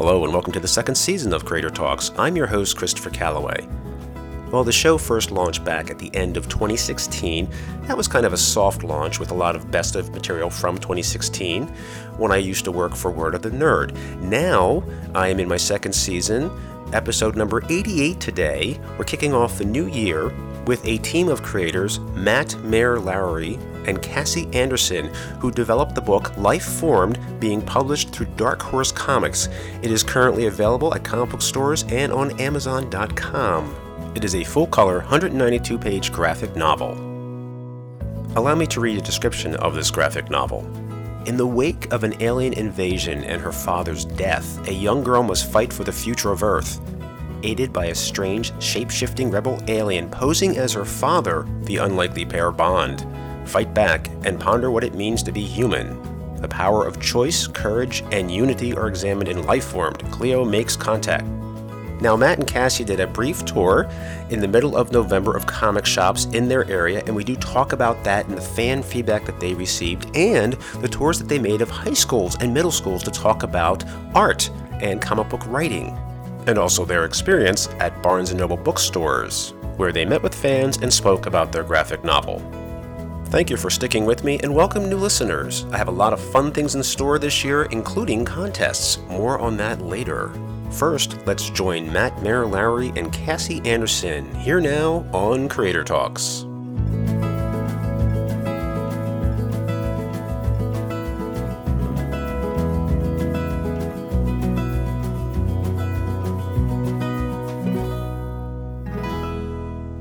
Hello, and welcome to the second season of Creator Talks. I'm your host, Christopher Calloway. Well, the show first launched back at the end of 2016. That was kind of a soft launch with a lot of best of material from 2016 when I used to work for Word of the Nerd. Now, I am in my second season, episode number 88 today. We're kicking off the new year with a team of creators Matt Mayer Lowry and Cassie Anderson, who developed the book Lifeformed, being published through Dark Horse Comics. It is currently available at comic book stores and on Amazon.com. It is a full color, 192 page graphic novel. Allow me to read a description of this graphic novel. In the wake of an alien invasion and her father's death, a young girl must fight for the future of Earth. Aided by a strange, shape shifting rebel alien posing as her father, the unlikely pair bond fight back, and ponder what it means to be human. The power of choice, courage, and unity are examined in Lifeformed. Cleo makes contact. Now, Matt and Cassie did a brief tour in the middle of November of comic shops in their area, and we do talk about that and the fan feedback that they received, and the tours that they made of high schools and middle schools to talk about art and comic book writing, and also their experience at Barnes & Noble bookstores, where they met with fans and spoke about their graphic novel. Thank you for sticking with me and welcome new listeners. I have a lot of fun things in store this year, including contests. More on that later. First, let's join Matt Lowry and Cassie Anderson here now on Creator Talks.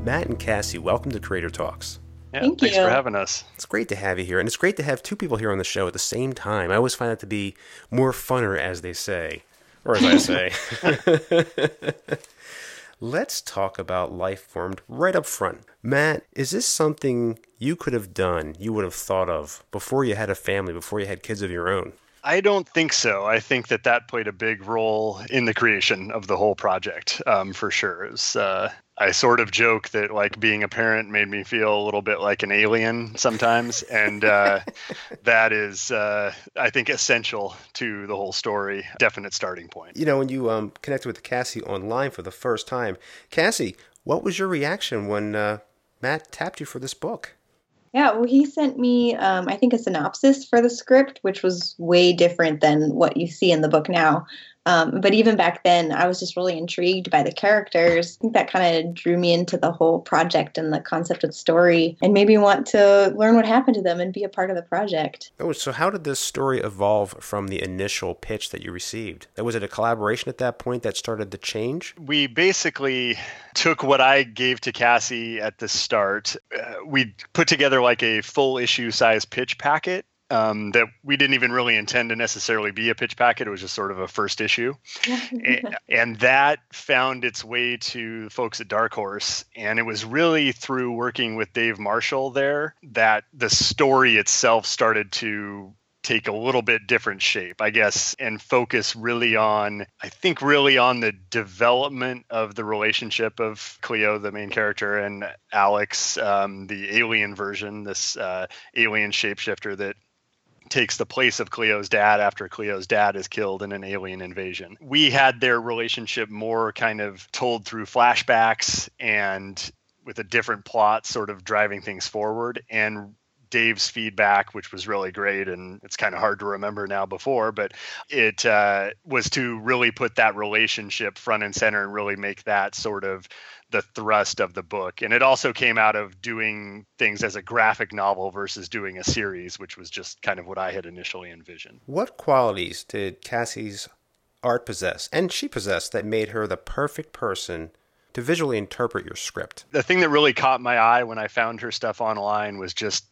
Matt and Cassie, welcome to Creator Talks. Yeah, Thank thanks you. for having us. It's great to have you here, and it's great to have two people here on the show at the same time. I always find that to be more funner, as they say, or as I say. Let's talk about Lifeformed right up front. Matt, is this something you could have done, you would have thought of before you had a family, before you had kids of your own? I don't think so. I think that that played a big role in the creation of the whole project, um, for sure. It was, uh, I sort of joke that like being a parent made me feel a little bit like an alien sometimes, and uh, that is, uh, I think, essential to the whole story. Definite starting point. You know, when you um, connected with Cassie online for the first time, Cassie, what was your reaction when uh, Matt tapped you for this book? Yeah, well, he sent me, um, I think, a synopsis for the script, which was way different than what you see in the book now. Um, but even back then, I was just really intrigued by the characters. I think that kind of drew me into the whole project and the concept of the story, and made me want to learn what happened to them and be a part of the project. Oh, so how did this story evolve from the initial pitch that you received? Was it a collaboration at that point that started the change? We basically took what I gave to Cassie at the start. Uh, we put together like a full issue size pitch packet um, that we didn't even really intend to necessarily be a pitch packet. It was just sort of a first issue. and, and that found its way to folks at Dark Horse. And it was really through working with Dave Marshall there that the story itself started to take a little bit different shape, I guess, and focus really on, I think, really on the development of the relationship of Cleo, the main character, and Alex, um, the alien version, this uh, alien shapeshifter that takes the place of Cleo's dad after Cleo's dad is killed in an alien invasion. We had their relationship more kind of told through flashbacks and with a different plot sort of driving things forward and Dave's feedback, which was really great, and it's kind of hard to remember now before, but it uh, was to really put that relationship front and center and really make that sort of the thrust of the book. And it also came out of doing things as a graphic novel versus doing a series, which was just kind of what I had initially envisioned. What qualities did Cassie's art possess, and she possessed, that made her the perfect person to visually interpret your script? The thing that really caught my eye when I found her stuff online was just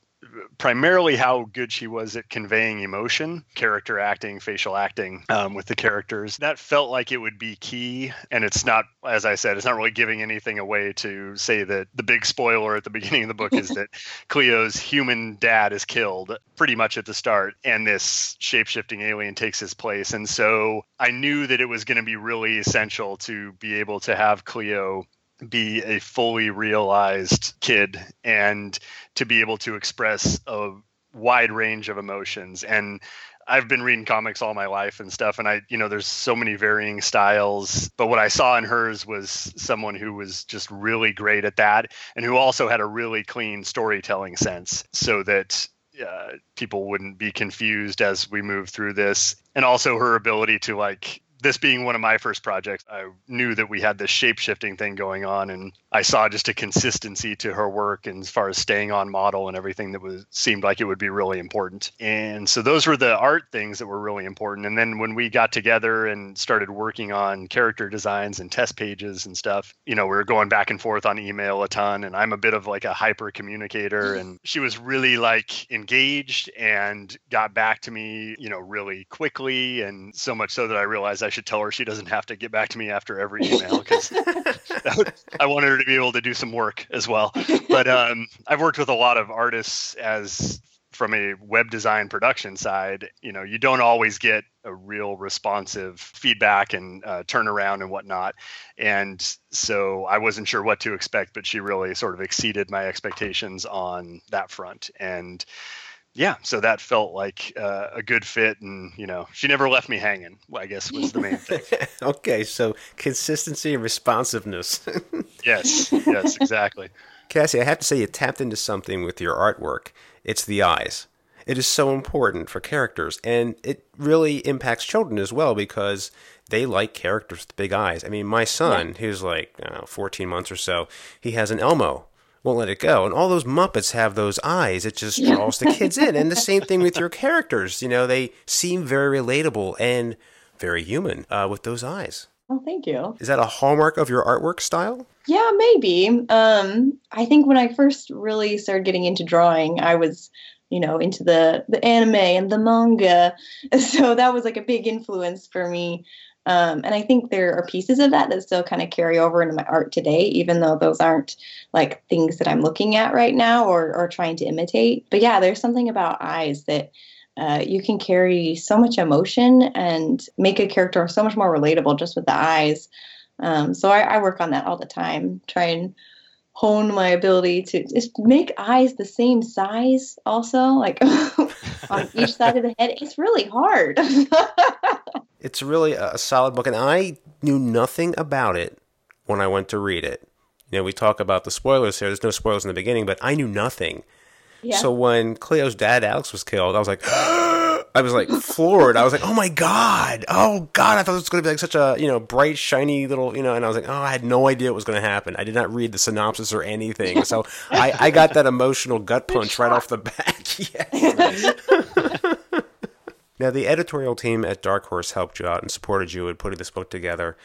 primarily how good she was at conveying emotion, character acting, facial acting um, with the characters. That felt like it would be key. And it's not, as I said, it's not really giving anything away to say that the big spoiler at the beginning of the book is that Cleo's human dad is killed pretty much at the start, and this shape shifting alien takes his place. And so I knew that it was going to be really essential to be able to have Cleo be a fully realized kid and to be able to express a wide range of emotions and I've been reading comics all my life and stuff, and I, you know, there's so many varying styles. But what I saw in hers was someone who was just really great at that, and who also had a really clean storytelling sense, so that uh, people wouldn't be confused as we move through this, and also her ability to like this being one of my first projects, I knew that we had this shape shifting thing going on, and I saw just a consistency to her work and as far as staying on model and everything that was seemed like it would be really important. And so those were the art things that were really important. And then when we got together and started working on character designs and test pages and stuff, you know, we were going back and forth on email a ton. And I'm a bit of like a hyper communicator, mm-hmm. and she was really like engaged and got back to me, you know, really quickly, and so much so that I realized I should tell her she doesn't have to get back to me after every email because I wanted her to be able to do some work as well. But um, I've worked with a lot of artists as from a web design production side, you know, you don't always get a real responsive feedback and uh, turnaround and whatnot. And so I wasn't sure what to expect, but she really sort of exceeded my expectations on that front. And yeah, so that felt like uh, a good fit, and you know, she never left me hanging. I guess was the main thing. okay, so consistency and responsiveness. yes, yes, exactly. Cassie, I have to say you tapped into something with your artwork. It's the eyes. It is so important for characters, and it really impacts children as well because they like characters with big eyes. I mean, my son, yeah. who's like know, 14 months or so, he has an Elmo won't let it go. And all those Muppets have those eyes. It just draws the kids in. And the same thing with your characters. You know, they seem very relatable and very human uh, with those eyes. Oh, thank you. Is that a hallmark of your artwork style? Yeah, maybe. Um, I think when I first really started getting into drawing, I was, you know, into the the anime and the manga, so that was like a big influence for me. Um, and I think there are pieces of that that still kind of carry over into my art today, even though those aren't like things that I'm looking at right now or, or trying to imitate. But yeah, there's something about eyes that uh, you can carry so much emotion and make a character so much more relatable just with the eyes. Um, so I, I work on that all the time, try and hone my ability to just make eyes the same size also like on each side of the head it's really hard it's really a solid book and i knew nothing about it when i went to read it you know we talk about the spoilers here there's no spoilers in the beginning but i knew nothing yeah. so when cleo's dad alex was killed i was like I was like floored. I was like, "Oh my god! Oh god!" I thought it was going to be like such a you know bright, shiny little you know. And I was like, "Oh, I had no idea what was going to happen. I did not read the synopsis or anything." So I, I got that emotional gut punch right off the back. yes. now the editorial team at Dark Horse helped you out and supported you in putting this book together.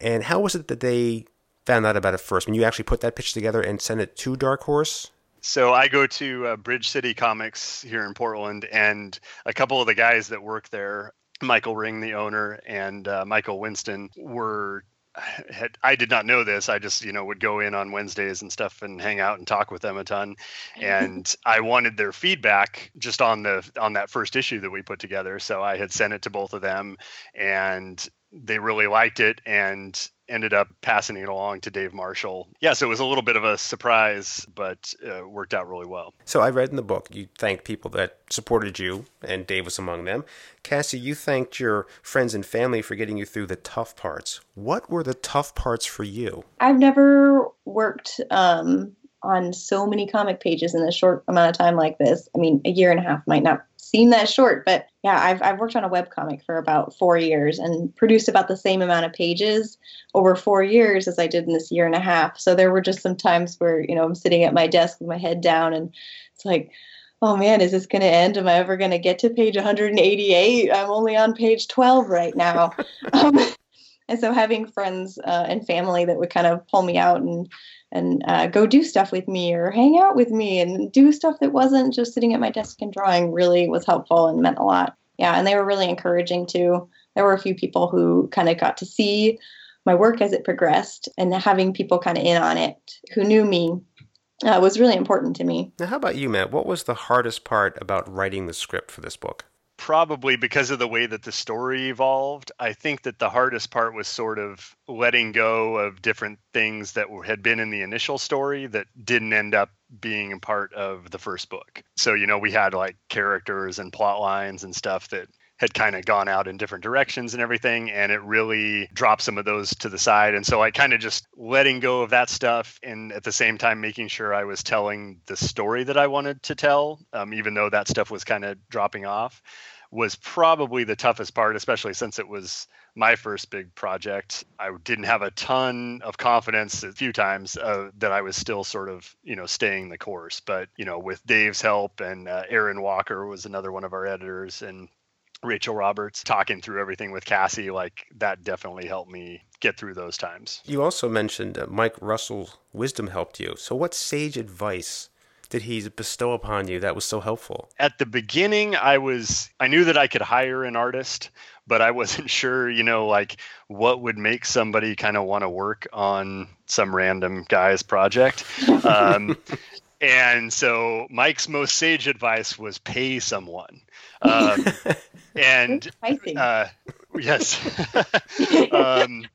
And how was it that they found out about it first? When you actually put that pitch together and sent it to Dark Horse? So I go to uh, Bridge City Comics here in Portland, and a couple of the guys that work there, Michael Ring, the owner, and uh, Michael Winston, were had I did not know this. I just you know would go in on Wednesdays and stuff and hang out and talk with them a ton. And I wanted their feedback just on the on that first issue that we put together. So I had sent it to both of them, and they really liked it and ended up passing it along to Dave Marshall. Yeah, so it was a little bit of a surprise, but uh, worked out really well. So I read in the book you thanked people that supported you, and Dave was among them. Cassie, you thanked your friends and family for getting you through the tough parts. What were the tough parts for you? I've never worked um, on so many comic pages in a short amount of time like this. I mean, a year and a half might not seem that short, but yeah, I've, I've worked on a web comic for about four years and produced about the same amount of pages over four years as I did in this year and a half. So there were just some times where, you know, I'm sitting at my desk with my head down and it's like, oh man, is this going to end? Am I ever going to get to page 188? I'm only on page 12 right now. um, and so having friends uh, and family that would kind of pull me out and and uh, go do stuff with me or hang out with me and do stuff that wasn't just sitting at my desk and drawing really was helpful and meant a lot. Yeah, and they were really encouraging too. There were a few people who kind of got to see my work as it progressed and having people kind of in on it who knew me uh, was really important to me. Now, how about you, Matt? What was the hardest part about writing the script for this book? Probably because of the way that the story evolved, I think that the hardest part was sort of letting go of different things that had been in the initial story that didn't end up being a part of the first book. So, you know, we had like characters and plot lines and stuff that had kind of gone out in different directions and everything and it really dropped some of those to the side. And so i kind of just letting go of that stuff and at the same time making sure i was telling the story that i wanted to tell um, even though that stuff was kind of dropping off was probably the toughest part especially since it was my first big project. I didn't have a ton of confidence a few times uh, that i was still sort of you know staying the course. But you know with dave's help and uh, aaron walker was another one of our editors and Rachel Roberts talking through everything with Cassie, like that definitely helped me get through those times. You also mentioned uh, Mike Russell's wisdom helped you. So, what sage advice did he bestow upon you that was so helpful? At the beginning, I was, I knew that I could hire an artist, but I wasn't sure, you know, like what would make somebody kind of want to work on some random guy's project. Um, and so Mike's most sage advice was pay someone. Um, and uh, yes. um,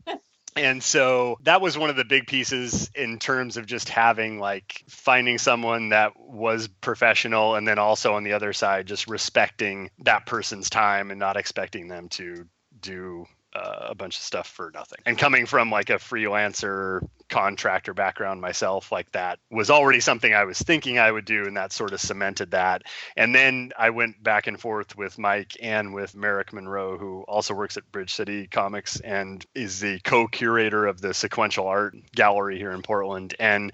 and so that was one of the big pieces in terms of just having like finding someone that was professional and then also on the other side just respecting that person's time and not expecting them to do uh, a bunch of stuff for nothing. And coming from like a freelancer contractor background myself, like that was already something I was thinking I would do, and that sort of cemented that. And then I went back and forth with Mike and with Merrick Monroe, who also works at Bridge City Comics and is the co-curator of the Sequential Art Gallery here in Portland, and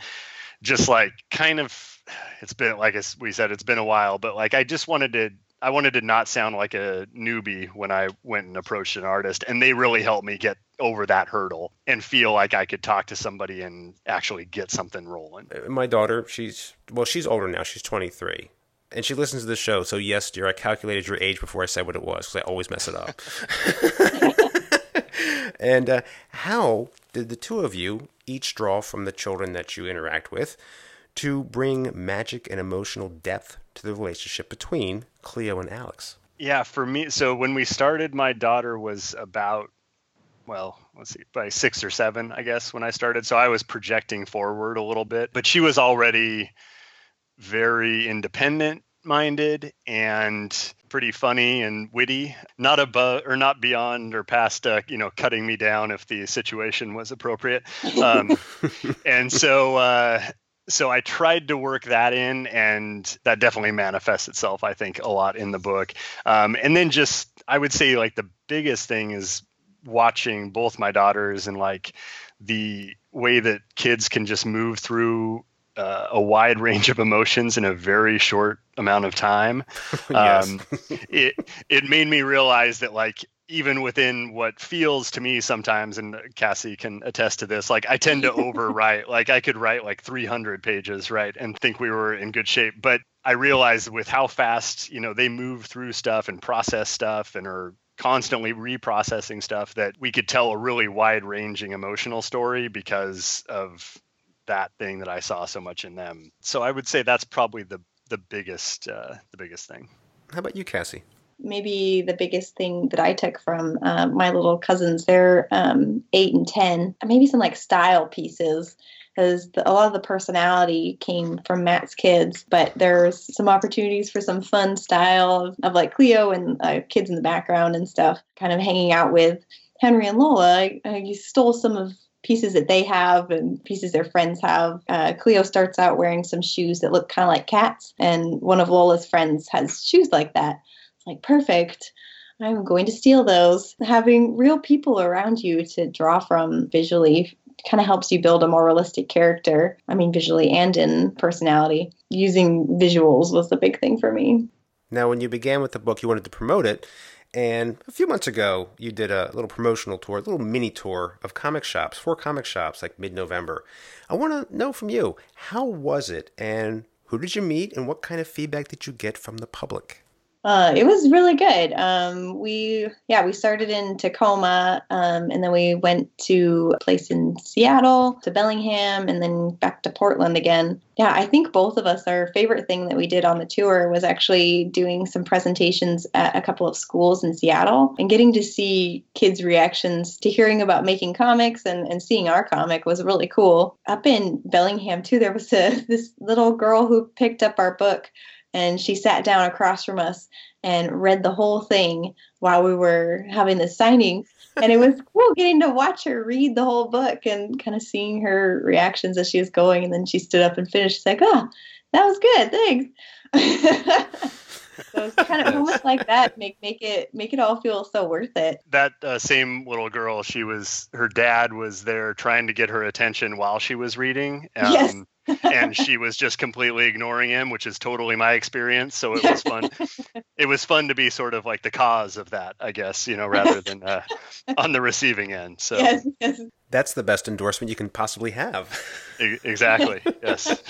just like kind of it's been like we said it's been a while but like i just wanted to I wanted to not sound like a newbie when I went and approached an artist, and they really helped me get over that hurdle and feel like I could talk to somebody and actually get something rolling. Uh, my daughter, she's well, she's older now. She's 23, and she listens to the show. So yes, dear, I calculated your age before I said what it was because I always mess it up. and uh, how did the two of you each draw from the children that you interact with to bring magic and emotional depth to the relationship between Cleo and Alex? Yeah, for me, so when we started, my daughter was about, well, let's see, by six or seven, I guess, when I started. So I was projecting forward a little bit, but she was already very independent minded and pretty funny and witty not above or not beyond or past uh, you know cutting me down if the situation was appropriate um, and so uh, so I tried to work that in, and that definitely manifests itself, I think, a lot in the book. Um, and then just, I would say, like the biggest thing is watching both my daughters and like the way that kids can just move through uh, a wide range of emotions in a very short amount of time. um, it it made me realize that like even within what feels to me sometimes and cassie can attest to this like i tend to overwrite like i could write like 300 pages right and think we were in good shape but i realized with how fast you know they move through stuff and process stuff and are constantly reprocessing stuff that we could tell a really wide ranging emotional story because of that thing that i saw so much in them. So i would say that's probably the the biggest uh, the biggest thing. How about you cassie maybe the biggest thing that I took from uh, my little cousins, they're um, eight and 10, maybe some like style pieces. Because a lot of the personality came from Matt's kids, but there's some opportunities for some fun style of, of like Cleo and uh, kids in the background and stuff, kind of hanging out with Henry and Lola. Uh, you stole some of pieces that they have and pieces their friends have. Uh, Cleo starts out wearing some shoes that look kind of like cats, and one of Lola's friends has shoes like that like, perfect. I'm going to steal those. Having real people around you to draw from visually kind of helps you build a more realistic character. I mean, visually and in personality. Using visuals was the big thing for me. Now, when you began with the book, you wanted to promote it. And a few months ago, you did a little promotional tour, a little mini tour of comic shops, four comic shops, like mid November. I want to know from you, how was it? And who did you meet? And what kind of feedback did you get from the public? Uh, it was really good. Um, we yeah we started in Tacoma, um, and then we went to a place in Seattle, to Bellingham, and then back to Portland again. Yeah, I think both of us our favorite thing that we did on the tour was actually doing some presentations at a couple of schools in Seattle and getting to see kids' reactions to hearing about making comics and, and seeing our comic was really cool. Up in Bellingham too, there was a this little girl who picked up our book and she sat down across from us and read the whole thing while we were having the signing. And it was cool getting to watch her read the whole book and kind of seeing her reactions as she was going. And then she stood up and finished. She's like, oh, that was good. Thanks. so it's kind of almost like that make make it make it all feel so worth it that uh, same little girl she was her dad was there trying to get her attention while she was reading um, yes. And she was just completely ignoring him which is totally my experience. So it was fun. It was fun to be sort of like the cause of that i guess you know rather than uh, on the receiving end. So yes, yes. that's the best endorsement you can possibly have. Exactly. Yes.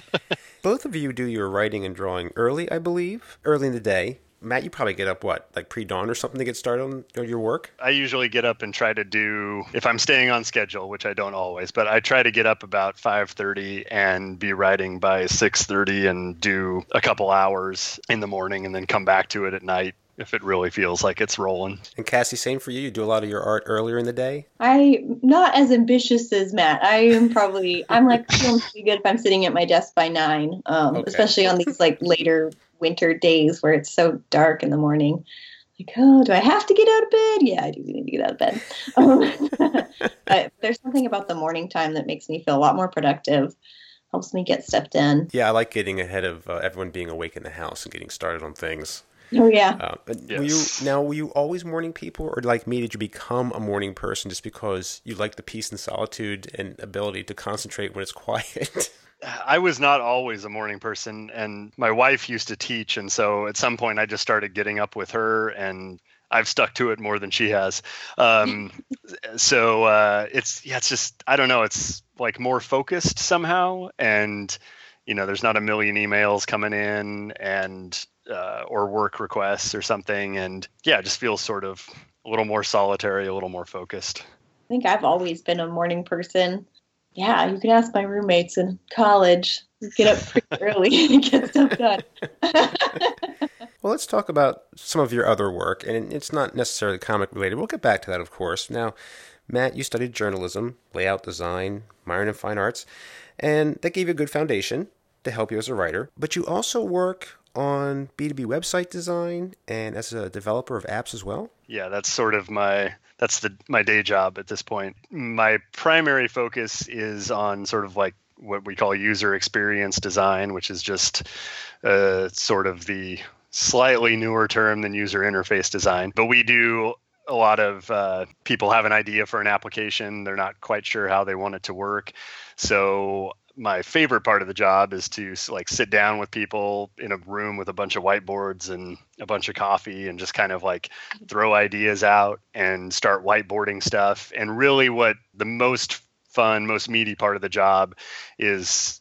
Both of you do your writing and drawing early, I believe, early in the day. Matt, you probably get up what, like pre dawn or something to get started on your work? I usually get up and try to do if I'm staying on schedule, which I don't always, but I try to get up about 5:30 and be writing by 6:30 and do a couple hours in the morning and then come back to it at night if it really feels like it's rolling. And Cassie, same for you. You do a lot of your art earlier in the day. I'm not as ambitious as Matt. I am probably I'm like feeling pretty good if I'm sitting at my desk by nine, um, okay. especially on these like later winter days where it's so dark in the morning. Like, oh, do I have to get out of bed? Yeah, I do need to get out of bed. Um, but there's something about the morning time that makes me feel a lot more productive helps me get stuff done. Yeah, I like getting ahead of uh, everyone being awake in the house and getting started on things. Oh yeah. Uh, yes. Were you now? Were you always morning people, or like me, did you become a morning person just because you like the peace and solitude and ability to concentrate when it's quiet? I was not always a morning person, and my wife used to teach, and so at some point I just started getting up with her, and I've stuck to it more than she has. Um, so uh, it's yeah, it's just I don't know, it's like more focused somehow, and you know, there's not a million emails coming in, and uh, or work requests or something. And yeah, it just feels sort of a little more solitary, a little more focused. I think I've always been a morning person. Yeah, you can ask my roommates in college. Get up pretty early and get stuff done. well, let's talk about some of your other work, and it's not necessarily comic related. We'll get back to that, of course. Now, Matt, you studied journalism, layout design, minor and fine arts, and that gave you a good foundation to help you as a writer. But you also work on B2B website design and as a developer of apps as well? Yeah, that's sort of my that's the my day job at this point. My primary focus is on sort of like what we call user experience design, which is just uh, sort of the slightly newer term than user interface design. But we do a lot of uh, people have an idea for an application, they're not quite sure how they want it to work. So my favorite part of the job is to like sit down with people in a room with a bunch of whiteboards and a bunch of coffee and just kind of like throw ideas out and start whiteboarding stuff. And really what the most fun most meaty part of the job is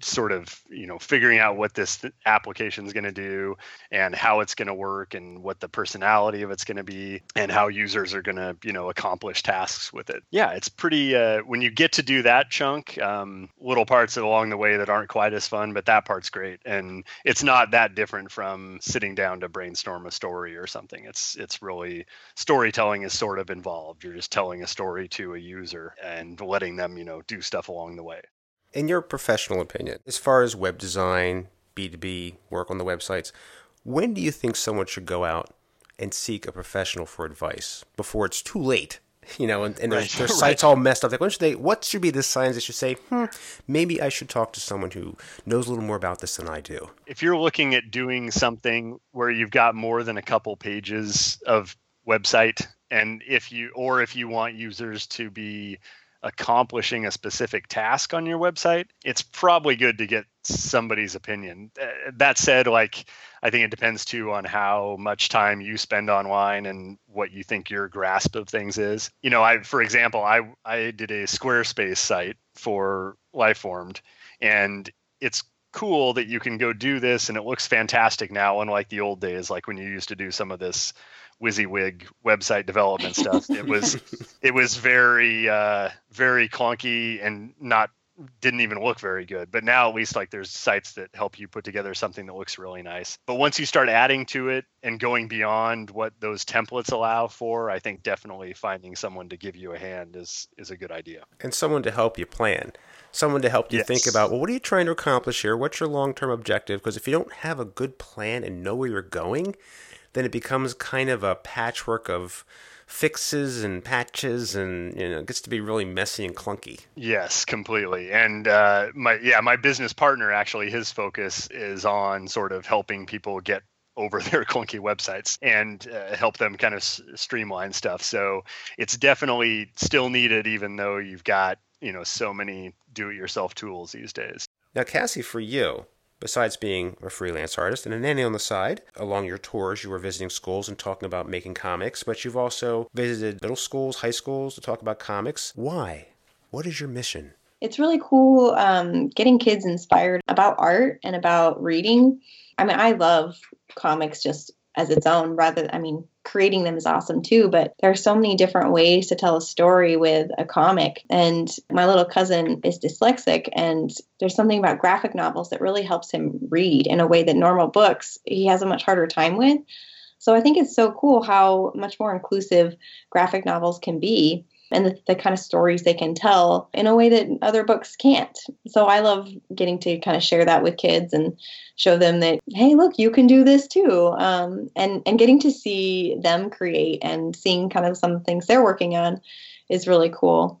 sort of you know figuring out what this application is going to do and how it's going to work and what the personality of it's going to be and how users are going to you know accomplish tasks with it. Yeah it's pretty uh, when you get to do that chunk um, little parts along the way that aren't quite as fun but that part's great. And it's not that different from sitting down to brainstorm a story or something. It's it's really storytelling is sort of involved. You're just telling a story to a user and letting them you know do stuff along the way in your professional opinion, as far as web design, B2B work on the websites, when do you think someone should go out and seek a professional for advice before it's too late? You know, and, and right. their, their sites all messed up. Like, when should they? What should be the signs they should say? Hmm, maybe I should talk to someone who knows a little more about this than I do. If you're looking at doing something where you've got more than a couple pages of website, and if you or if you want users to be accomplishing a specific task on your website, it's probably good to get somebody's opinion. Uh, that said, like I think it depends too on how much time you spend online and what you think your grasp of things is. You know, I for example, I I did a Squarespace site for Lifeformed and it's cool that you can go do this and it looks fantastic now unlike the old days like when you used to do some of this WYSIWYG website development stuff. It was it was very uh, very clunky and not didn't even look very good. But now at least like there's sites that help you put together something that looks really nice. But once you start adding to it and going beyond what those templates allow for, I think definitely finding someone to give you a hand is is a good idea. And someone to help you plan. Someone to help you yes. think about, well, what are you trying to accomplish here? What's your long-term objective? Because if you don't have a good plan and know where you're going, then it becomes kind of a patchwork of fixes and patches and you know it gets to be really messy and clunky. Yes completely. And uh, my yeah my business partner actually his focus is on sort of helping people get over their clunky websites and uh, help them kind of s- streamline stuff. So it's definitely still needed even though you've got you know so many do it yourself tools these days. Now cassie for you Besides being a freelance artist and a nanny on the side, along your tours, you were visiting schools and talking about making comics, but you've also visited middle schools, high schools to talk about comics. Why? What is your mission? It's really cool um, getting kids inspired about art and about reading. I mean, I love comics just as its own rather i mean creating them is awesome too but there are so many different ways to tell a story with a comic. And my little cousin is dyslexic and there's something about graphic novels that really helps him read in a way that normal books he has a much harder time with. So i think it's so cool how much more inclusive graphic novels can be and the, the, kind of stories they can tell in a way that other books can't. So I love getting to kind of share that with kids and show them that hey, look, you can do this too, um, and and getting to see them create and seeing kind of some things they're working on is really cool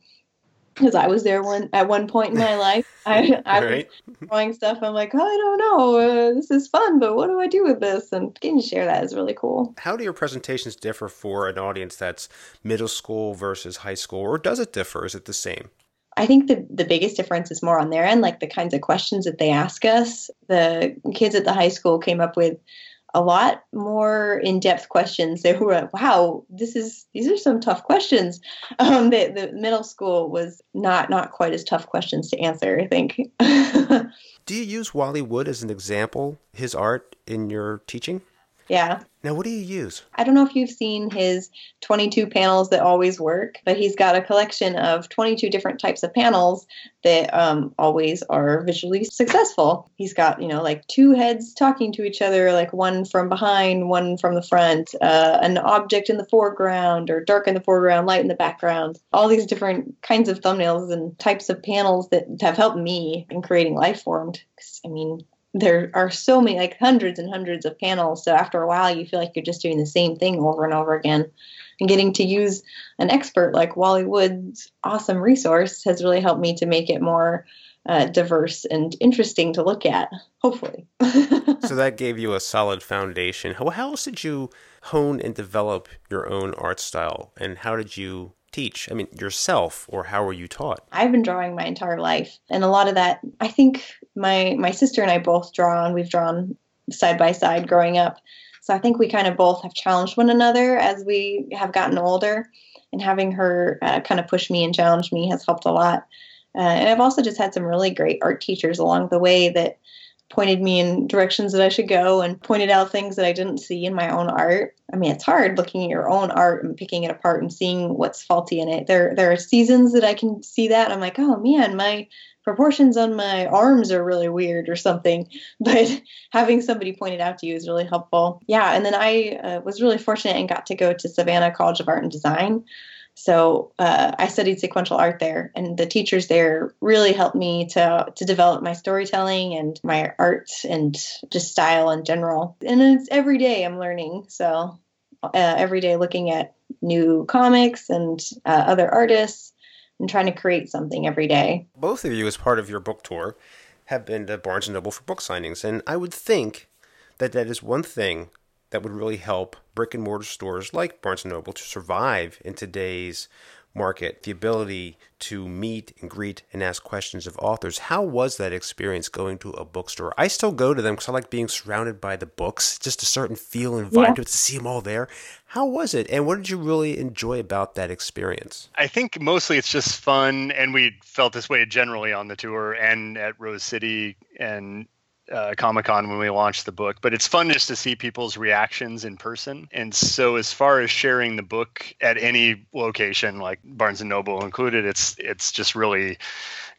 because I was there one at one point in my life. I, I right. was drawing stuff. I'm like, oh, I don't know. Uh, this is fun, but what do I do with this? And getting to share that is really cool. How do your presentations differ for an audience that's middle school versus high school, or does it differ? Is it the same? I think the, the biggest difference is more on their end, like the kinds of questions that they ask us. The kids at the high school came up with a lot more in-depth questions. They were like, "Wow, this is these are some tough questions." Um, the, the middle school was not not quite as tough questions to answer. I think. Do you use Wally Wood as an example, his art in your teaching? Yeah. Now, what do you use? I don't know if you've seen his 22 panels that always work, but he's got a collection of 22 different types of panels that um, always are visually successful. He's got, you know, like two heads talking to each other, like one from behind, one from the front, uh, an object in the foreground, or dark in the foreground, light in the background. All these different kinds of thumbnails and types of panels that have helped me in creating Lifeformed. I mean, there are so many like hundreds and hundreds of panels so after a while you feel like you're just doing the same thing over and over again. And getting to use an expert like wally wood's awesome resource has really helped me to make it more uh, diverse and interesting to look at hopefully. So that gave you a solid foundation. How, how else did you hone and develop your own art style and how did you teach? I mean, yourself, or how were you taught? I've been drawing my entire life, and a lot of that, I think my my sister and I both draw, and we've drawn side by side growing up. So I think we kind of both have challenged one another as we have gotten older, and having her uh, kind of push me and challenge me has helped a lot. Uh, and I've also just had some really great art teachers along the way that pointed me in directions that I should go and pointed out things that I didn't see in my own art. I mean, it's hard looking at your own art and picking it apart and seeing what's faulty in it. There there are seasons that I can see that I'm like, "Oh man, my proportions on my arms are really weird or something." But having somebody point it out to you is really helpful. Yeah, and then I uh, was really fortunate and got to go to Savannah College of Art and Design so uh, I studied sequential art there, and the teachers there really helped me to to develop my storytelling and my art and just style in general. And it's every day I'm learning. So uh, every day looking at new comics and uh, other artists and trying to create something every day. Both of you, as part of your book tour, have been to Barnes and Noble for book signings, and I would think that that is one thing that would really help brick and mortar stores like Barnes & Noble to survive in today's market, the ability to meet and greet and ask questions of authors. How was that experience going to a bookstore? I still go to them because I like being surrounded by the books, just a certain feel and vibe yeah. to it, to see them all there. How was it? And what did you really enjoy about that experience? I think mostly it's just fun. And we felt this way generally on the tour and at Rose City and uh, Comic Con when we launched the book, but it's fun just to see people's reactions in person. And so, as far as sharing the book at any location, like Barnes and Noble included, it's it's just really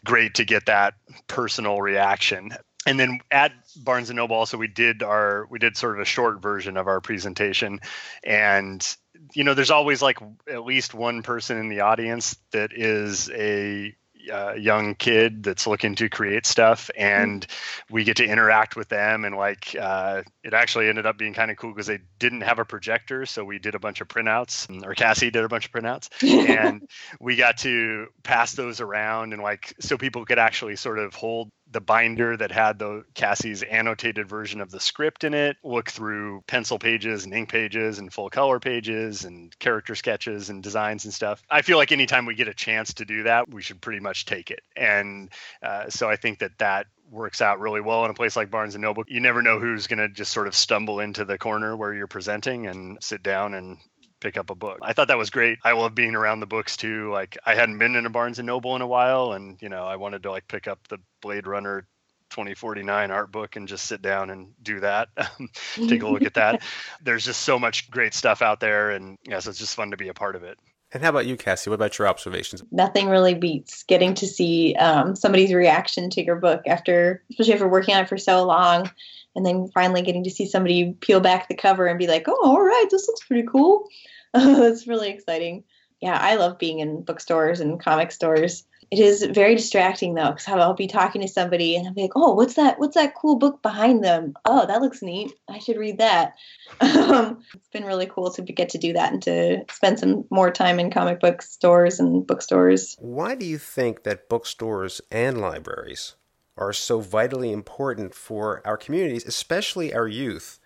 great to get that personal reaction and then at Barnes and Noble also we did our we did sort of a short version of our presentation and you know there's always like at least one person in the audience that is a uh, young kid that's looking to create stuff and mm-hmm. we get to interact with them and like uh, it actually ended up being kind of cool because they didn't have a projector so we did a bunch of printouts or cassie did a bunch of printouts and we got to pass those around and like so people could actually sort of hold the binder that had the Cassie's annotated version of the script in it, look through pencil pages and ink pages and full color pages and character sketches and designs and stuff. I feel like anytime we get a chance to do that, we should pretty much take it. And uh, so I think that that works out really well in a place like Barnes and Noble. You never know who's going to just sort of stumble into the corner where you're presenting and sit down and pick up a book. I thought that was great. I love being around the books too. Like I hadn't been in a Barnes and Noble in a while and you know, I wanted to like pick up the Blade Runner 2049 art book and just sit down and do that. Um, take a look at that. There's just so much great stuff out there and yeah, so it's just fun to be a part of it. And how about you, Cassie? What about your observations? Nothing really beats getting to see um, somebody's reaction to your book after, especially after working on it for so long, and then finally getting to see somebody peel back the cover and be like, "Oh, all right, this looks pretty cool." it's really exciting. Yeah, I love being in bookstores and comic stores. It is very distracting though, because I'll be talking to somebody and I'll be like, "Oh, what's that? What's that cool book behind them? Oh, that looks neat. I should read that." Um, it's been really cool to get to do that and to spend some more time in comic book stores and bookstores. Why do you think that bookstores and libraries are so vitally important for our communities, especially our youth,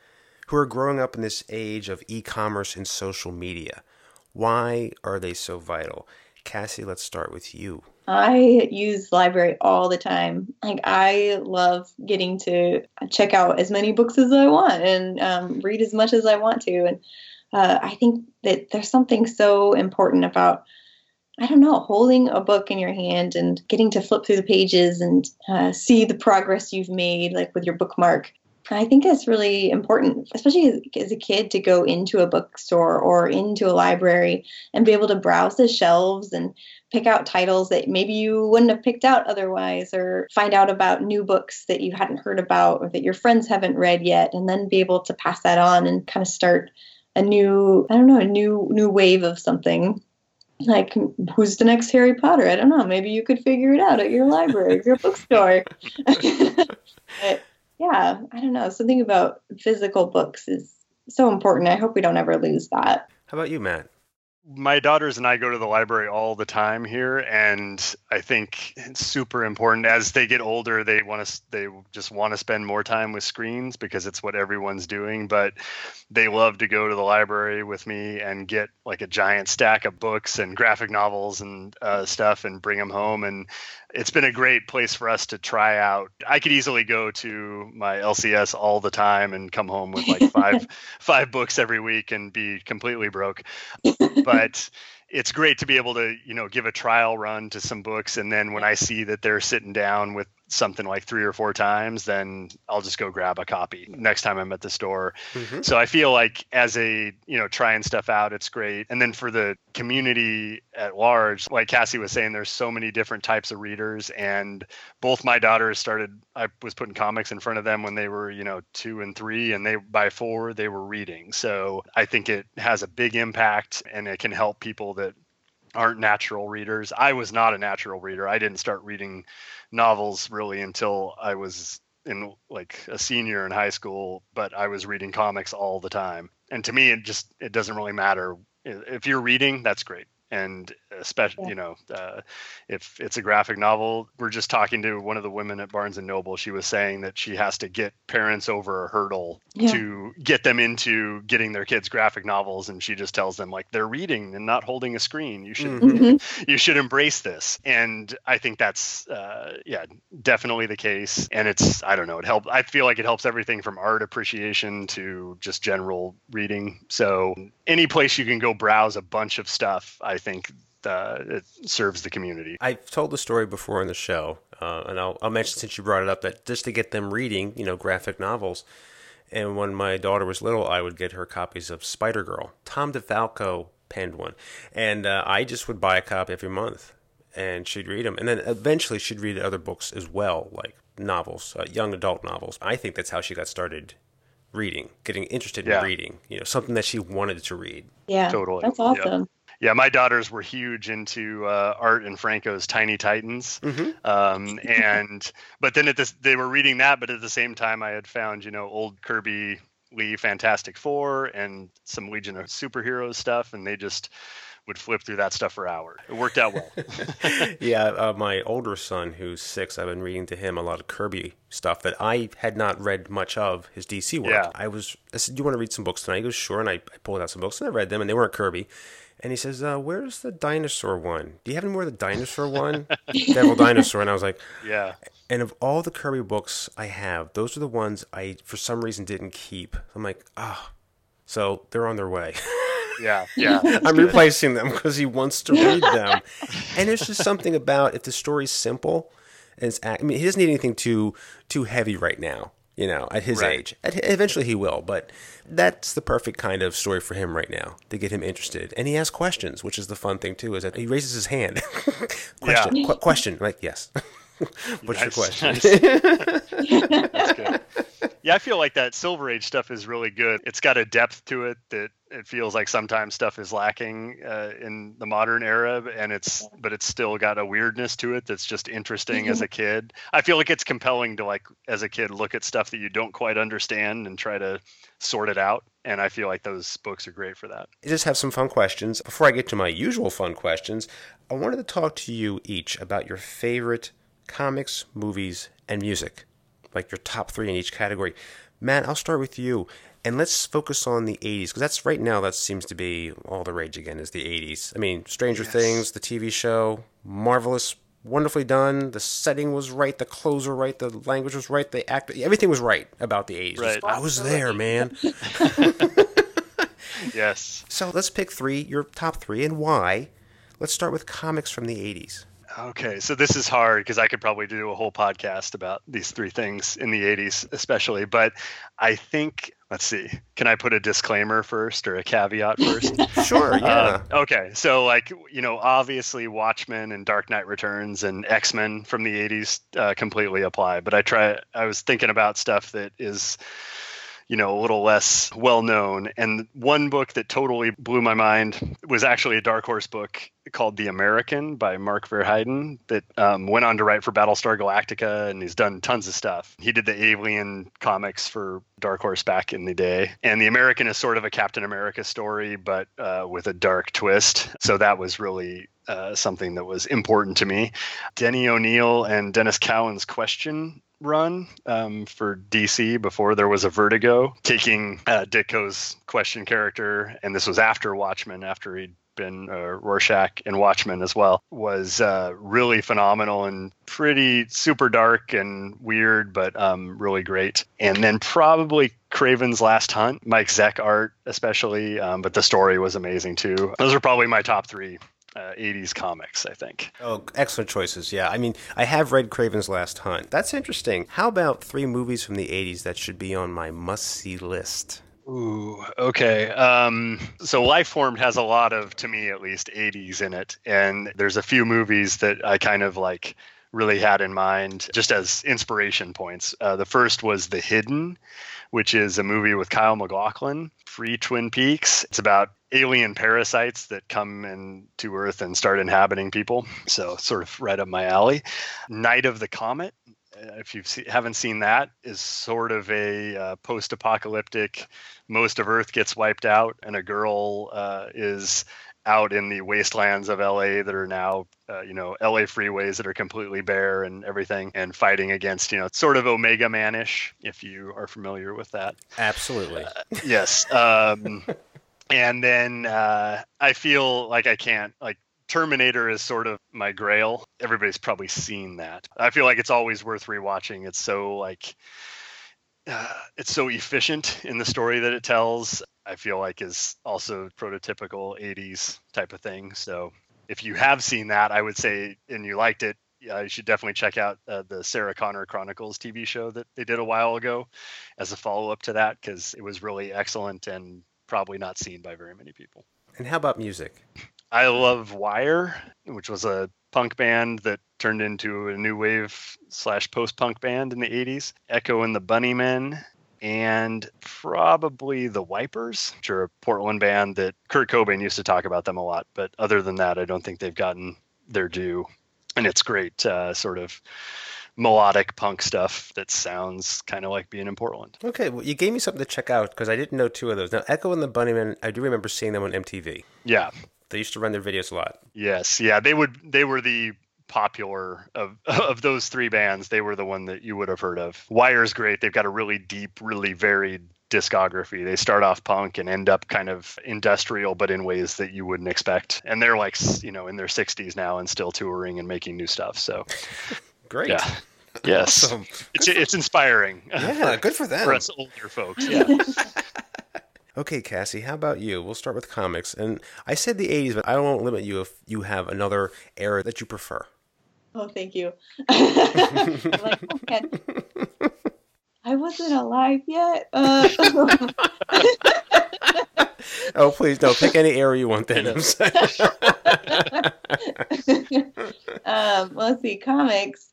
who are growing up in this age of e-commerce and social media? Why are they so vital? Cassie, let's start with you. I use library all the time. Like I love getting to check out as many books as I want and um, read as much as I want to. And uh, I think that there's something so important about I don't know, holding a book in your hand and getting to flip through the pages and uh, see the progress you've made, like with your bookmark. I think it's really important, especially as a kid, to go into a bookstore or into a library and be able to browse the shelves and pick out titles that maybe you wouldn't have picked out otherwise, or find out about new books that you hadn't heard about or that your friends haven't read yet, and then be able to pass that on and kind of start a new, I don't know, a new new wave of something. Like who's the next harry potter? I don't know. Maybe you could figure it out at your library your bookstore. But, yeah, I don't know. Something about physical books is so important. I hope we don't ever lose that. How about you, Matt? My daughters and I go to the library all the time here, and I think it's super important. As they get older, they want to they just want to spend more time with screens because it's what everyone's doing. But they love to go to the library with me and get like a giant stack of books and graphic novels and uh, stuff and bring them home. And it's been a great place for us to try out. I could easily go to my LCS all the time and come home with like five five books every week and be completely broke. But but it's great to be able to, you know, give a trial run to some books and then when I see that they're sitting down with something like three or four times, then I'll just go grab a copy next time I'm at the store. Mm-hmm. So I feel like as a, you know, trying stuff out, it's great. And then for the community at large, like Cassie was saying, there's so many different types of readers. And both my daughters started, I was putting comics in front of them when they were, you know, two and three, and they by four, they were reading. So I think it has a big impact and it can help people aren't natural readers. I was not a natural reader. I didn't start reading novels really until I was in like a senior in high school, but I was reading comics all the time. And to me, it just it doesn't really matter if you're reading. That's great and especially you know uh, if it's a graphic novel we're just talking to one of the women at barnes and noble. She was saying that she has to get parents over a hurdle yeah. to get them into getting their kids graphic novels and she just tells them like they're reading and not holding a screen. You should mm-hmm. you should embrace this. And i think that's uh, yeah definitely the case. And it's i don't know it helps i feel like it helps everything from art appreciation to just general reading. So any place you can go browse a bunch of stuff i think uh, it serves the community. I've told the story before on the show, uh, and I'll, I'll mention since you brought it up that just to get them reading, you know, graphic novels. And when my daughter was little, I would get her copies of Spider Girl. Tom DeFalco penned one, and uh, I just would buy a copy every month, and she'd read them. And then eventually, she'd read other books as well, like novels, uh, young adult novels. I think that's how she got started reading, getting interested Yeah. in reading. You know, something that she wanted to read. Yeah, Totally. That's awesome. Yeah, my daughters were huge into uh, Art and Franco's Tiny Titans, Mm-hmm. um, and but then at this they were reading that, but at the same time I had found you know old Kirby Lee Fantastic Four and some Legion of Superheroes stuff, and they just would flip through that stuff for hours. It worked out well. yeah, uh, my older son, who's six, I've been reading to him a lot of Kirby stuff that I had not read much of his DC work. Yeah. I was, I said, "Do you want to read some books tonight?" He goes, "Sure," and I, I pulled out some books and I read them, and they weren't Kirby. And he says, uh, "Where's the dinosaur one? Do you have any more of the dinosaur one? Devil Dinosaur?" And I was like, yeah, and of all the Kirby books I have, those are the ones I, for some reason, didn't keep. I'm like, ah, so they're on their way. yeah, yeah. I'm replacing them because he wants to read them. and there's just something about if the story's simple, and it's, I mean, he doesn't need anything too too heavy right now. You know, at his Right. age, at, eventually he will. But that's the perfect kind of story for him right now to get him interested. And he asks questions, which is the fun thing too. Is that he raises his hand. question, qu- question. Like yes. What's your question? nice. That's good. Yeah, I feel like that Silver Age stuff is really good. It's got a depth to it that it feels like sometimes stuff is lacking uh, in the modern era, and it's but it's still got a weirdness to it that's just interesting as a kid. I feel like it's compelling to like as a kid look at stuff that you don't quite understand and try to sort it out. And I feel like those books are great for that. just have some fun questions. Before I get to my usual fun questions, I wanted to talk to you each about your favorite comics, movies, and music, like your top three in each category. Matt, I'll start with you, and let's focus on the 80s, because that's right now, that seems to be all the rage again, is the 80s. I mean, Stranger Things, the TV show, marvelous, wonderfully done. The setting was right, the clothes were right, the language was right, the act, everything was right about the 80s. Right. I was there, man. Yes. So let's pick three, your top three, and why. Let's start with comics from the 80s. Okay, so this is hard because I could probably do a whole podcast about these three things in the 80s, especially. But I think, let's see, can I put a disclaimer first or a caveat first? Sure, yeah. Um, okay, so like you know, obviously Watchmen and Dark Knight Returns and X Men from the '80s uh, completely apply. But I try. I was thinking about stuff that is, you know, a little less well known. And one book that totally blew my mind was actually a Dark Horse book called The American by Mark Verheiden that um, went on to write for Battlestar Galactica, and he's done tons of stuff. He did the Alien comics for Dark Horse back in the day, and The American is sort of a Captain America story, but uh, with a dark twist. So that was really uh, something that was important to me. Denny O'Neil and Denys Cowan's question run um, for DC before there was a Vertigo, taking uh, Ditko's question character, and this was after Watchmen, after he'd been uh, Rorschach and Watchmen as well, was uh, really phenomenal and pretty super dark and weird, but um, really great. And then probably Kraven's Last Hunt, Mike Zeck art especially, um, but the story was amazing too. Those are probably my top three. Uh, 80s comics, I think. Oh, excellent choices. Yeah, I mean, I have read Kraven's Last Hunt. That's interesting. How about three movies from the 80s that should be on my must see list? Ooh, okay. Um, so Lifeformed has a lot of, to me at least, 80s in it. And there's a few movies that I kind of like really had in mind just as inspiration points. Uh, the first was The Hidden, which is a movie with Kyle MacLachlan, free Twin Peaks. It's about alien parasites that come into Earth and start inhabiting people. So, sort of right up my alley. Night of the Comet, if you haven't seen that, is sort of a uh, post-apocalyptic. Most of Earth gets wiped out, and a girl uh, is out in the wastelands of LA that are now, uh, you know, LA freeways that are completely bare and everything, and fighting against, you know, sort of Omega Man-ish, if you are familiar with that. Absolutely. yes. Um, and then uh, I feel like I can't like Terminator is sort of my grail. Everybody's probably seen that. I feel like it's always worth rewatching. It's so like uh, it's so efficient in the story that it tells. I feel like is also prototypical 80s type of thing. So if you have seen that, I would say, and you liked it, yeah, you should definitely check out uh, the Sarah Connor Chronicles TV show that they did a while ago as a follow up to that because it was really excellent and probably not seen by very many people. And how about music? I love Wire, which was a punk band that turned into a new wave slash post punk band in the 80s. Echo and the Bunnymen, and probably the Wipers, which are a Portland band that Kurt Cobain used to talk about them a lot. But other than that, I don't think they've gotten their due and it's great uh, sort of melodic punk stuff that sounds kind of like being in Portland. Okay, well, you gave me something to check out because I didn't know two of those. Now, Echo and the Bunnymen, I do remember seeing them on MTV. Yeah, they used to run their videos a lot. Yes, yeah, they would. They were the popular of of those three bands. They were the one that you would have heard of. Wire's great. They've got a really deep, really varied discography. They start off punk and end up kind of industrial, but in ways that you wouldn't expect. And they're like, you know, in their 60s now and still touring and making new stuff. So great. Yeah. Yes. Awesome. It's, it's inspiring. Yeah, good for them. For us older folks. Yeah. okay, Cassie, how about you? We'll start with comics. And I said the 80s, but I don't limit you if you have another era that you prefer. Oh, thank you. like, okay. I wasn't alive yet. Uh, oh, please, no. Pick any area you want then. um, let's see. Comics.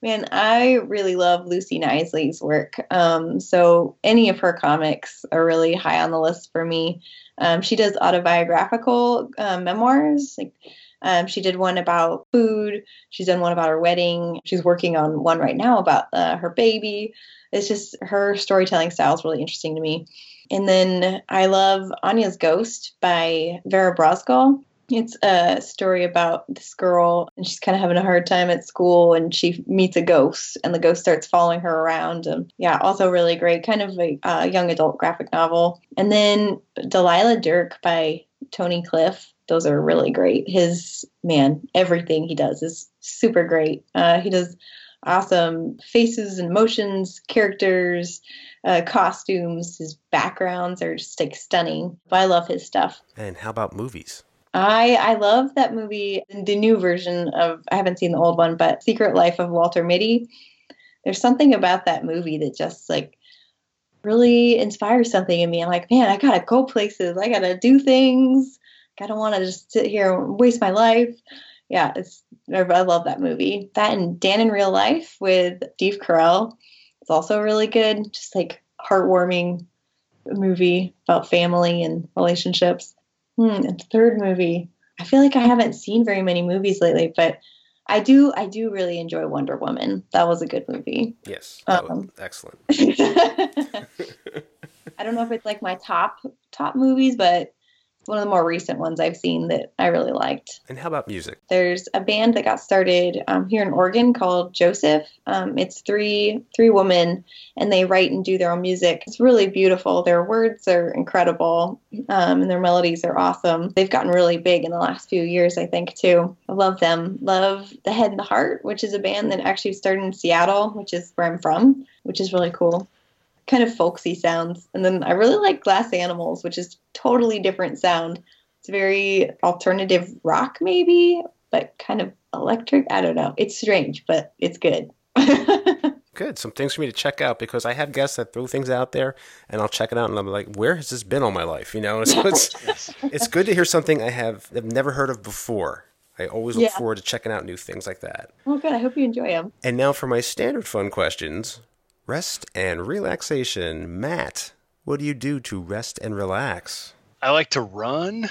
Man, I really love Lucy Knisley's work. Um, so any of her comics are really high on the list for me. Um, she does autobiographical uh, memoirs. Like um, she did one about food. She's done one about her wedding. She's working on one right now about uh, her baby. It's just her storytelling style is really interesting to me. And then I love Anya's Ghost by Vera Brosgol. It's a story about this girl, and she's kind of having a hard time at school, and she meets a ghost, and the ghost starts following her around. And yeah, also really great, kind of a uh, young adult graphic novel. And then Delilah Dirk by Tony Cliff. Those are really great. His man, everything he does is super great. Uh, he does awesome faces and motions, characters, uh, costumes. His backgrounds are just like stunning. But I love his stuff. And how about movies? I I love that movie, the new version of I haven't seen the old one, but Secret Life of Walter Mitty. There's something about that movie that just like really inspires something in me. I'm like, man, I gotta go places. I gotta do things. I don't want to just sit here and waste my life yeah, it's I love that movie. That and Dan in Real Life with Steve Carell. It's also really good. Just like heartwarming movie about family and relationships. Hmm, and third movie. I feel like I haven't seen very many movies lately, but I do I do really enjoy Wonder Woman. That was a good movie. Yes. Um, excellent. I don't know if it's like my top top movies, but one of the more recent ones I've seen that I really liked. And how about music? There's a band that got started um, here in Oregon called Joseph. Um, it's three three women, and they write and do their own music. It's really beautiful. Their words are incredible, um, and their melodies are awesome. They've gotten really big in the last few years, I think, too. I love them. Love the Head and the Heart, which is a band that actually started in Seattle, which is where I'm from, which is really cool kind of folksy sounds. And then I really like Glass Animals, which is totally different sound. It's very alternative rock, maybe, but kind of electric. I don't know. It's strange, but it's good. good. Some things for me to check out because I have guests that throw things out there, and I'll check it out, and I'm like, where has this been all my life? You know, so it's it's good to hear something I have have never heard of before. I always look yeah. forward to checking out new things like that. Well, good. I hope you enjoy them. And now for my standard fun questions. Rest and relaxation. Matt, what do you do to rest and relax? I like to run.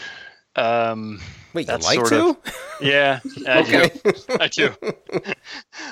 Um, Wait, you like to? Of, yeah, I do. I do.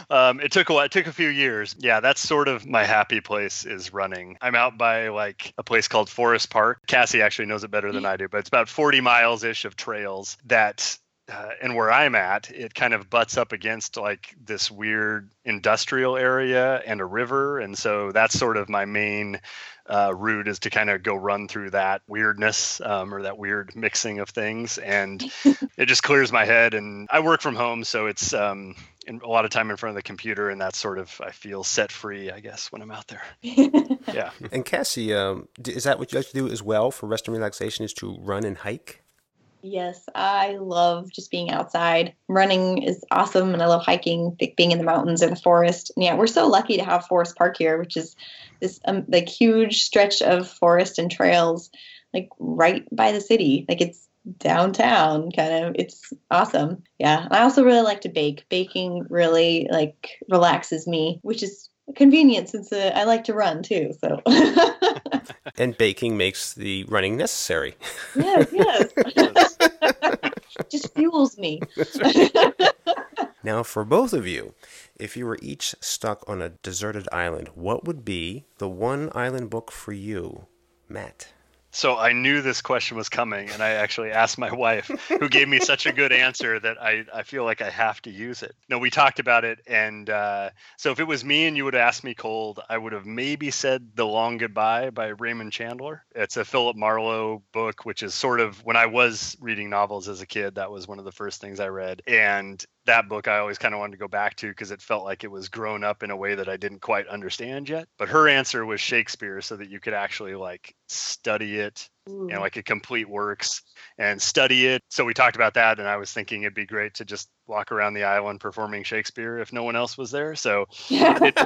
Um, it took a while. It took a few years. Yeah, that's sort of my happy place is running. I'm out by like a place called Forest Park. Cassie actually knows it better than I do, but it's about 40 miles ish of trails that uh, and where I'm at, it kind of butts up against like this weird industrial area and a river, and so that's sort of my main uh, route is to kind of go run through that weirdness um, or that weird mixing of things, and it just clears my head. And I work from home, so it's um, a lot of time in front of the computer, and that's sort of I feel set free, I guess, when I'm out there. yeah. And Cassie, um, is that what you like to do as well for rest and relaxation? Is to run and hike? Yes, I love just being outside. Running is awesome, and I love hiking, being in the mountains or the forest. And yeah, we're so lucky to have Forest Park here, which is this um, like huge stretch of forest and trails, like right by the city. Like it's downtown, kind of. It's awesome. Yeah, I also really like to bake. Baking really like relaxes me, which is convenient since uh, I like to run too. So. and baking makes the running necessary. Yes, yes. Just fuels me. now, for both of you, if you were each stuck on a deserted island, what would be the one island book for you, Matt? So I knew this question was coming, and I actually asked my wife, who gave me such a good answer that I, I feel like I have to use it. No, we talked about it, and uh, so if it was me and you would asked me cold, I would have maybe said "The Long Goodbye" by Raymond Chandler. It's a Philip Marlowe book, which is sort of when I was reading novels as a kid, that was one of the first things I read, and that book I always kind of wanted to go back to because it felt like it was grown up in a way that I didn't quite understand yet. But her answer was Shakespeare so that you could actually like study it and you know, like a complete works and study it. So we talked about that and I was thinking it'd be great to just walk around the island performing Shakespeare if no one else was there. So it,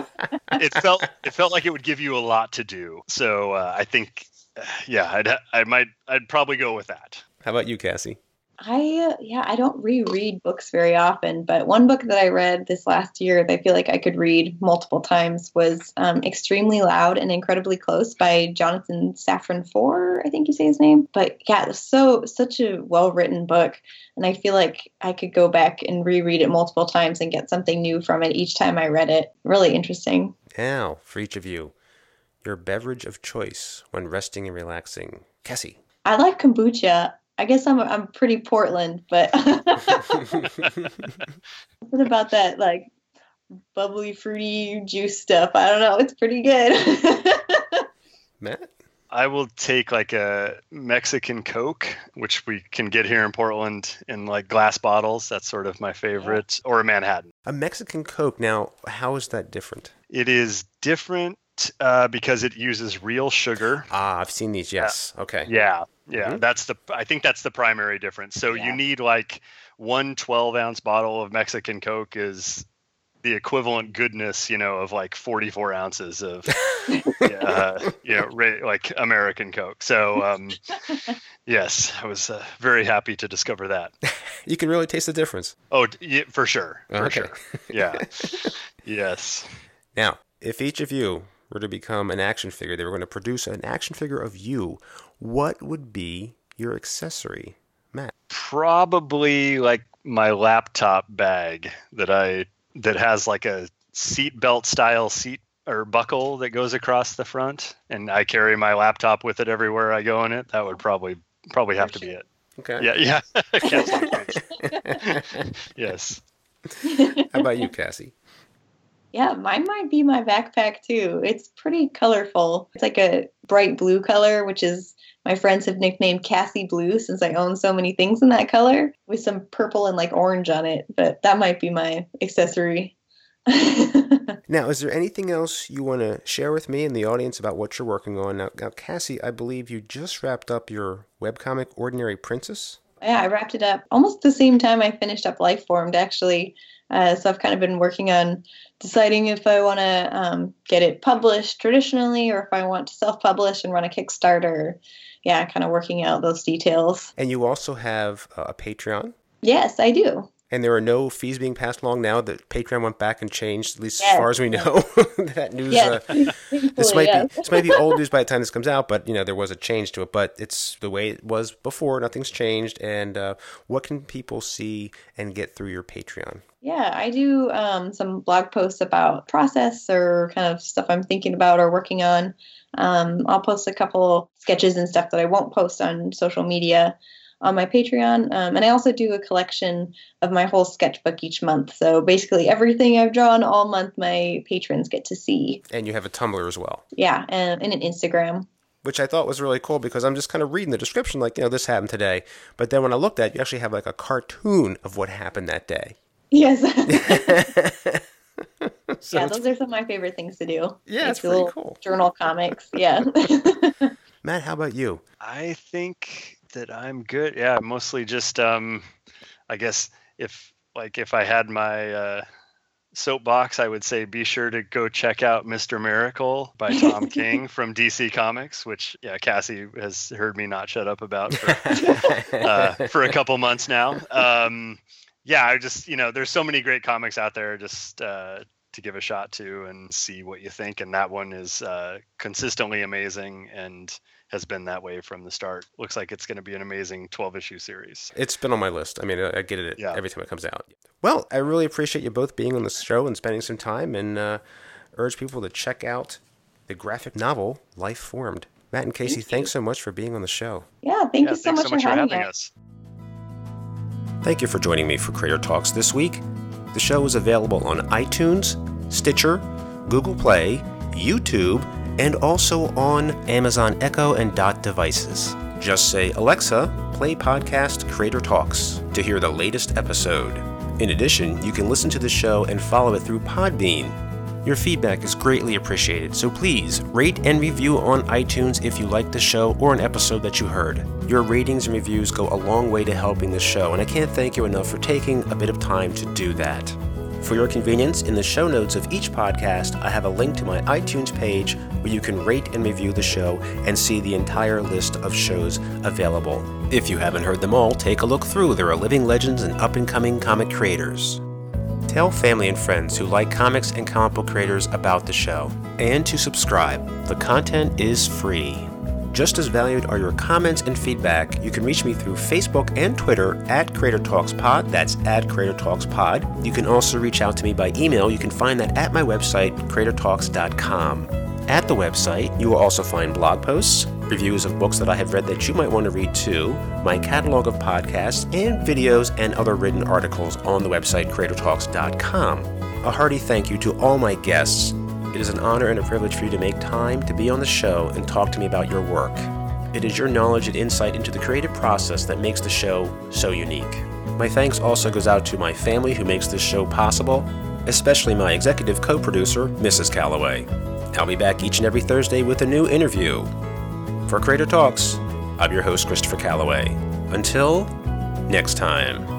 it felt it felt like it would give you a lot to do. So uh, I think yeah, I'd I might I'd probably go with that. How about you, Cassie? I yeah, I don't reread books very often, but one book that I read this last year that I feel like I could read multiple times was um, "Extremely Loud and Incredibly Close" by Jonathan Safran Foer, I think you say his name. But yeah, so such a well written book, and I feel like I could go back and reread it multiple times and get something new from it each time I read it. Really interesting. Now, for each of you, your beverage of choice when resting and relaxing, Cassie. I like kombucha. I guess I'm I'm pretty Portland, but what about that like bubbly fruity juice stuff? I don't know. It's pretty good. Matt, I will take like a Mexican Coke, which we can get here in Portland in like glass bottles. That's sort of my favorite, yeah. or a Manhattan. A Mexican Coke. Now, how is that different? It is different uh, because it uses real sugar. Ah, I've seen these. Yes. Yeah. Okay. Yeah, yeah. Mm-hmm. That's the. I think that's the primary difference. So yeah. you need like one 12 ounce bottle of Mexican Coke is the equivalent goodness, you know, of like 44 ounces of, uh, you know, like American Coke. So, um, yes, I was uh, very happy to discover that. you can really taste the difference. Oh, yeah, for sure. For okay. sure. Yeah. yes. Now, if each of you were to become an action figure, they were going to produce an action figure of you, what would be your accessory, Matt? Probably like my laptop bag that I that has like a seat belt style seat or buckle that goes across the front, and I carry my laptop with it everywhere I go in it. That would probably probably have to be it. Okay. Yeah. Yeah. yes. How about you, Cassie? Yeah, mine might be my backpack too. It's pretty colorful. It's like a bright blue color, which is my friends have nicknamed Cassie Blue since I own so many things in that color with some purple and like orange on it. But that might be my accessory. now, is there anything else you want to share with me and the audience about what you're working on? Now, now, Cassie, I believe you just wrapped up your webcomic Ordinary Princess. Yeah, I wrapped it up almost the same time I finished up Lifeformed, actually. Uh, so I've kind of been working on deciding if I want to um, get it published traditionally or if I want to self publish and run a Kickstarter. Yeah, kind of working out those details. And you also have a Patreon? Yes, I do and there are no fees being passed along now that Patreon went back and changed, at least yes. as far as we know. that news. Yes. Uh, this might yes. be this might be old news by the time this comes out, but you know there was a change to it. But it's the way it was before. Nothing's changed. And uh, what can people see and get through your Patreon? Yeah, I do um, some blog posts about process or kind of stuff I'm thinking about or working on. Um, I'll post a couple sketches and stuff that I won't post on social media on my Patreon. Um, and I also do a collection of my whole sketchbook each month. So basically, everything I've drawn all month, my patrons get to see. And you have a Tumblr as well. Yeah, and, and an Instagram. Which I thought was really cool because I'm just kind of reading the description, like, you know, this happened today. But then when I looked at it, you actually have like a cartoon of what happened that day. Yes. so yeah, those are some of my favorite things to do. Yeah, it's pretty cool. Journal comics. Yeah. Matt, how about you? I think that I'm good. Yeah, mostly just um, I guess if like if I had my uh, soapbox, I would say be sure to go check out Mr. Miracle by Tom King from DC Comics, which yeah, Cassie has heard me not shut up about for, uh, for a couple months now. Um, yeah, I just you know, there's so many great comics out there. Just uh, to give a shot to and see what you think. And that one is uh, consistently amazing and has been that way from the start. Looks like it's going to be an amazing 12 issue series. It's been on my list. I mean, I get it yeah. every time it comes out. Well, I really appreciate you both being on the show and spending some time and uh, urge people to check out the graphic novel Lifeformed. Matt and Casey, Thank thanks so much for being on the show. Yeah, thank yeah, you so much, so much, for, having, having us. Thank you for joining me for Creator Talks this week. The show is available on iTunes, Stitcher, Google Play, YouTube, and also on Amazon Echo and Dot devices. Just say, Alexa, play podcast Creator Talks to hear the latest episode. In addition, you can listen to the show and follow it through Podbean. Your feedback is greatly appreciated, so please rate and review on iTunes if you like the show or an episode that you heard. Your ratings and reviews go a long way to helping the show, and I can't thank you enough for taking a bit of time to do that. For your convenience, in the show notes of each podcast, I have a link to my iTunes page where you can rate and review the show and see the entire list of shows available. If you haven't heard them all, take a look through. There are living legends and up and coming comic creators. Tell family and friends who like comics and comic book creators about the show. And to subscribe. The content is free. Just as valued are your comments and feedback. You can reach me through Facebook and Twitter at Creator Talks Pod. That's at Creator Talks Pod. You can also reach out to me by email. You can find that at my website, creatortalks.com. At the website, you will also find blog posts, reviews of books that I have read that you might want to read too, my catalog of podcasts, and videos and other written articles on the website creatortalks.com. A hearty thank you to all my guests it is an honor and a privilege for you to make time to be on the show and talk to me about your work. It is your knowledge and insight into the creative process that makes the show so unique. My thanks also goes out to my family who makes this show possible, especially my executive co-producer, Mrs. Calloway. I'll be back each and every Thursday with a new interview. For Creator Talks, I'm your host, Christopher Calloway. Until next time.